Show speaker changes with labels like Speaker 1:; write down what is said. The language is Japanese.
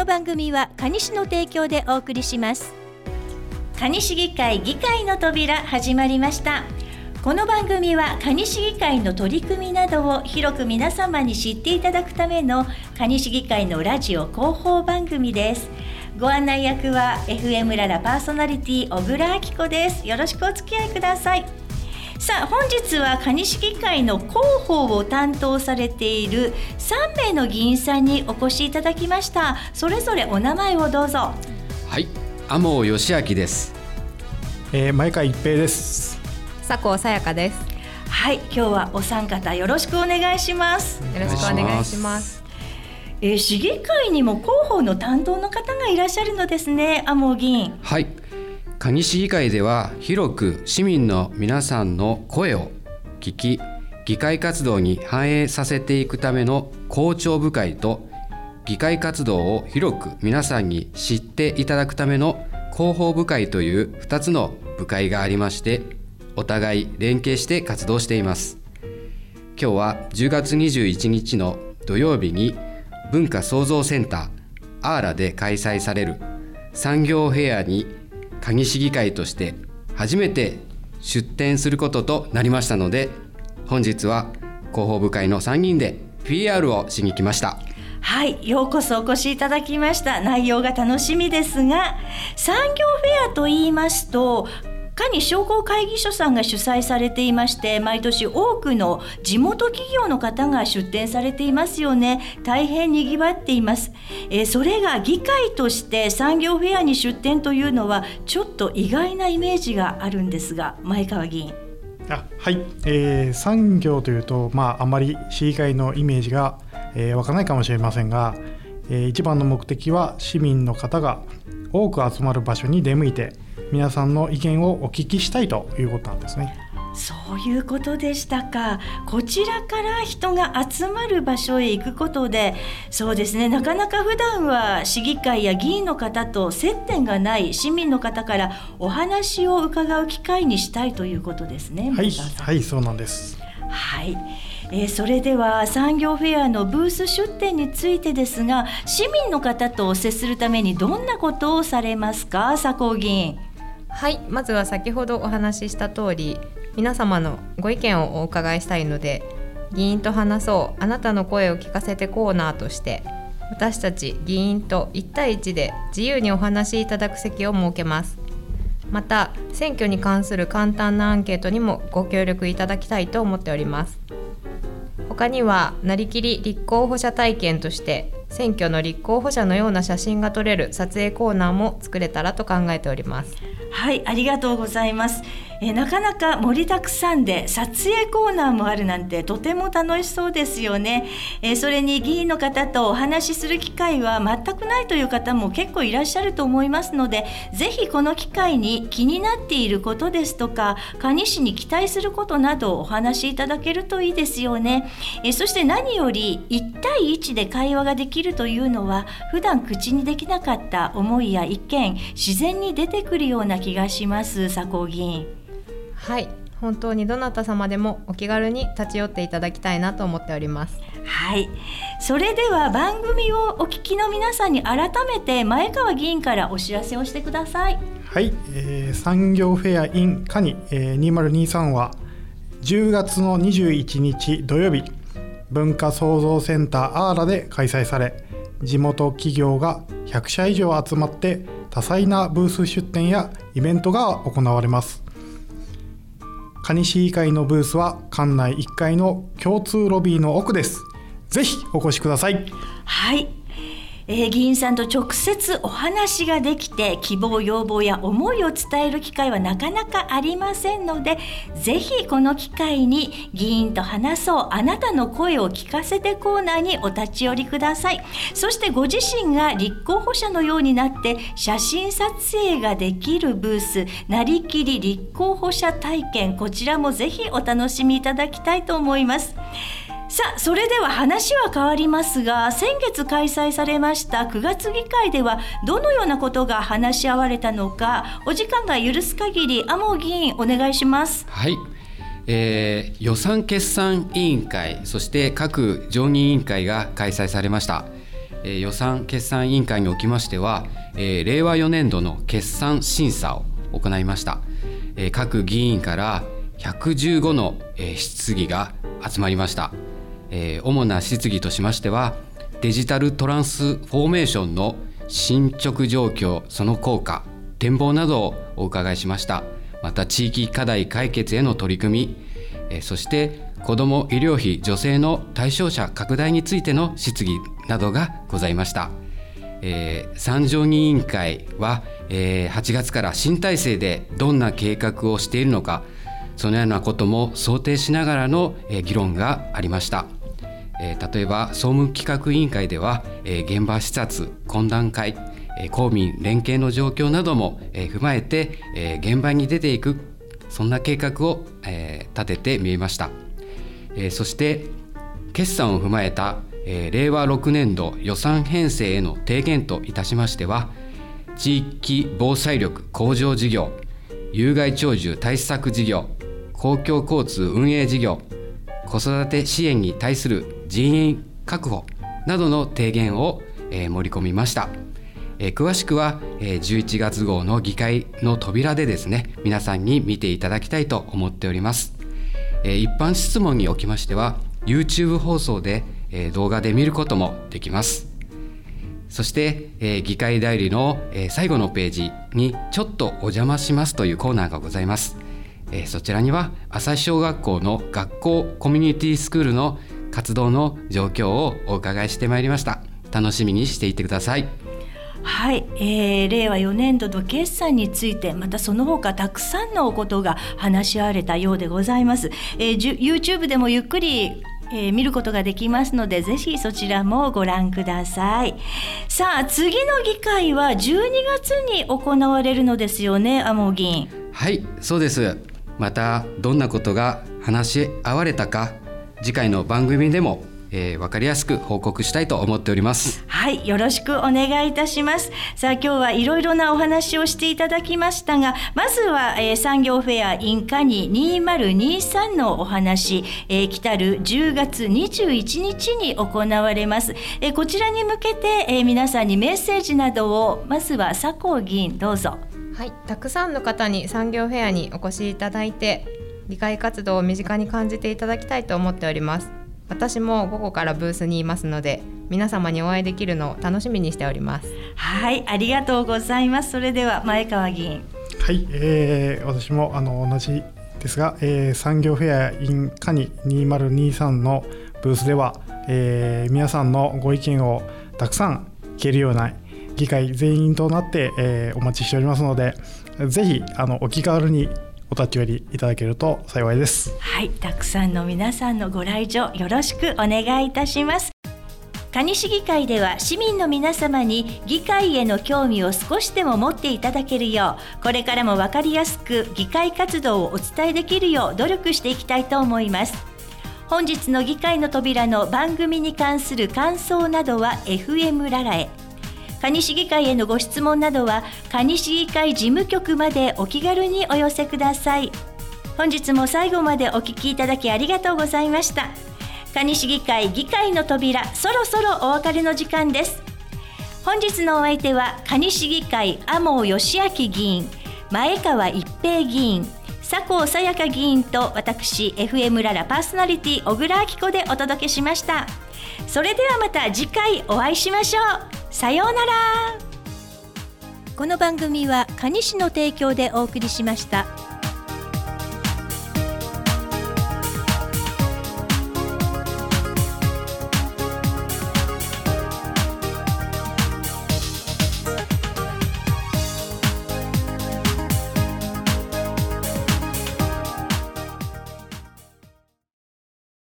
Speaker 1: の番組は蟹市の提供でお送りします。蟹市議会議会の扉始まりました。この番組は蟹市議会の取り組みなどを広く皆様に知っていただくための蟹市議会のラジオ広報番組です。ご案内役は FM ララパーソナリティ小倉明子です。よろしくお付き合いください。さあ本日は蟹市議会の広報を担当されている3名の議員さんにお越しいただきました。それぞれお名前をどうぞ。
Speaker 2: はい天尾義明です。
Speaker 3: えー、前川一平です。
Speaker 4: 佐藤さやかです。
Speaker 1: はい今日はお三方よろしくお願いします。
Speaker 4: よろしくお願いします。
Speaker 1: えー、市議会にも広報の担当の方がいらっしゃるのですね天尾議員。
Speaker 2: はい蟹市議会では広く市民の皆さんの声を聞き議会活動に反映させていくための校長部会と議会活動を広く皆さんに知っていただくための広報部会という2つの部会がありましてお互い連携して活動しています。今日は10月21日の土曜日に文化創造センターアーラで開催される産業フェアに鍵市議会として初めて出展することとなりましたので本日は広報部会の3人で PR をしに来ました。
Speaker 1: はいようこそお越しいただきました。内容が楽しみですが産業フェアと言いますとかに商工会議所さんが主催されていまして毎年多くの地元企業の方が出展されていますよね。大変にぎわっています、えー、それが議会として産業フェアに出展というのはちょっと意外なイメージがあるんですが前川議員。
Speaker 3: あはい、えー、産業というと、まあ、あまり市議会のイメージが、えー、湧かないかもしれませんが、えー、一番の目的は市民の方が多く集まる場所に出向いて皆さんの意見をお聞きしたいということなんですね。
Speaker 1: そういうことでしたか。こちらから人が集まる場所へ行くことでそうですね。なかなか普段は市議会や議員の方と接点がない市民の方からお話を伺う機会にしたいということですね。
Speaker 3: はい、はい、そうなんです。
Speaker 1: はい。えー、それでは産業フェアのブース出店についてですが市民の方と接するためにどんなことをされますか？佐藤議員
Speaker 4: はいまずは先ほどお話しした通り皆様のご意見をお伺いしたいので議員と話そうあなたの声を聞かせてコーナーとして私たち議員と1対1で自由にお話しいただく席を設けます。また選挙に関する簡単なアンケートにもご協力いただきたいと思っております。他にはなりきり立候補者体験として選挙の立候補者のような写真が撮れる撮影コーナーも作れたらと考えております。
Speaker 1: はいありがとうございます。えなかなか盛りだくさんで撮影コーナーもあるなんてとても楽しそうですよね。えそれに議員の方とお話しする機会は全くないという方も結構いらっしゃると思いますのでぜひこの機会に気になっていることですとか蟹市に期待することなどお話しいただけるといいですよね。えそして何より1対1で会話ができるというのは普段口にできなかった思いや意見自然に出てくるような気がします佐藤議員。
Speaker 4: はい。本当にどなた様でもお気軽に立ち寄っていただきたいなと思っております。
Speaker 1: はい。それでは番組をお聞きの皆さんに改めて前川議員からお知らせをしてください。
Speaker 3: はい、えー、産業フェア in カニ、えー、2023は10月の21日土曜日文化創造センターアーラで開催され地元企業が100社以上集まって多彩なブース出展やイベントが行われます蟹市議会のブースは館内1階の共通ロビーの奥です。ぜひお越しください。
Speaker 1: はい。えー、議員さんと直接お話ができて希望要望や思いを伝える機会はなかなかありませんのでぜひこの機会に議員と話そうあなたの声を聞かせてコーナーにお立ち寄りください。そしてご自身が立候補者のようになって写真撮影ができるブースなりきり立候補者体験こちらもぜひお楽しみいただきたいと思います。さあそれでは話は変わりますが先月開催されました9月議会ではどのようなことが話し合われたのかお時間が許す限り天尾議員お願いします。
Speaker 2: はい。えー、予算決算委員会そして各常任委員会が開催されました。えー予算決算委員会におきましては、えー令和4年度の決算審査を行いました、えー各議員から115の、えー質疑が集まりました、えー主な質疑としましてはデジタルトランスフォーメーションの進捗状況その効果展望などをお伺いしました。また地域課題解決への取り組みえーそして子ども医療費助成の対象者拡大についての質疑などがございました、えー参上議員会は、えー8月から新体制でどんな計画をしているのかそのようなことも想定しながらの、え議論がありました。え例えば総務企画委員会では、え現場視察懇談会え公民連携の状況なども、え踏まえて、え現場に出ていくそんな計画を、え立ててみました、えそして決算を踏まえた、え令和6年度予算編成への提言といたしましては地域防災力向上事業有害鳥獣対策事業公共交通運営事業子育て支援に対する人員確保などの提言を、えー盛り込みました、えー詳しくは、えー11月号の議会の扉でですね皆さんに見ていただきたいと思っております、えー一般質問におきましては YouTube 放送で、えー動画で見ることもできます。そして、えー議会代理の、えー最後のページにちょっとお邪魔しますというコーナーがございます、えーそちらには朝日小学校の学校コミュニティスクールの活動の状況をお伺いしてまいりました。楽しみにしていてください。
Speaker 1: はい、えー令和4年度の決算についてまたその他たくさんのことが話し合われたようでございます、えー YouTube でもゆっくりえー見ることができますのでぜひそちらもご覧ください。さあ次の議会は12月に行われるのですよね天尾議員
Speaker 2: はいそうです。またどんなことが話し合われたか次回の番組でも、えー、分かりやすく報告したいと思っております
Speaker 1: はい、よろしくお願いいたします。さあ、今日はいろいろなお話をしていただきましたが、まずは、えー産業フェア in カニ2023のお話、えー来たる10月21日に行われます。えーこちらに向けて、えー皆さんにメッセージなどを、まずは佐藤議員どうぞ。
Speaker 4: はい、たくさんの方に産業フェアにお越しいただいて議会活動を身近に感じていただきたいと思っております私も午後からブースにいますので皆様にお会いできるのを楽しみにしております
Speaker 1: はい、ありがとうございます。それでは前川議員。
Speaker 3: はい、えー私もあの同じですが、えー産業フェア in カニ2023のブースでは、えー皆さんのご意見をたくさん聞けるような議会全員となって、えーお待ちしておりますのでぜひあのお気軽にお立ち寄りいただけると幸いです。
Speaker 1: はい、たくさんの皆さんのご来場よろしくお願いいたします。蟹市議会では市民の皆様に議会への興味を少しでも持っていただけるようこれからも分かりやすく議会活動をお伝えできるよう努力していきたいと思います本日の議会の扉の番組に関する感想などは FM ララへ蟹市議会へのご質問などは蟹市議会事務局までお気軽にお寄せください。本日も最後までお聞きいただきありがとうございました。蟹市議会議会の扉そろそろお別れの時間です。本日のお相手は蟹市議会天尾義明議員前川一平議員佐藤さやか議員と私 FM ララパーソナリティ小倉明子でお届けしました。それではまた次回お会いしましょう。さようならこの番組は蟹市の提供でお送りしました。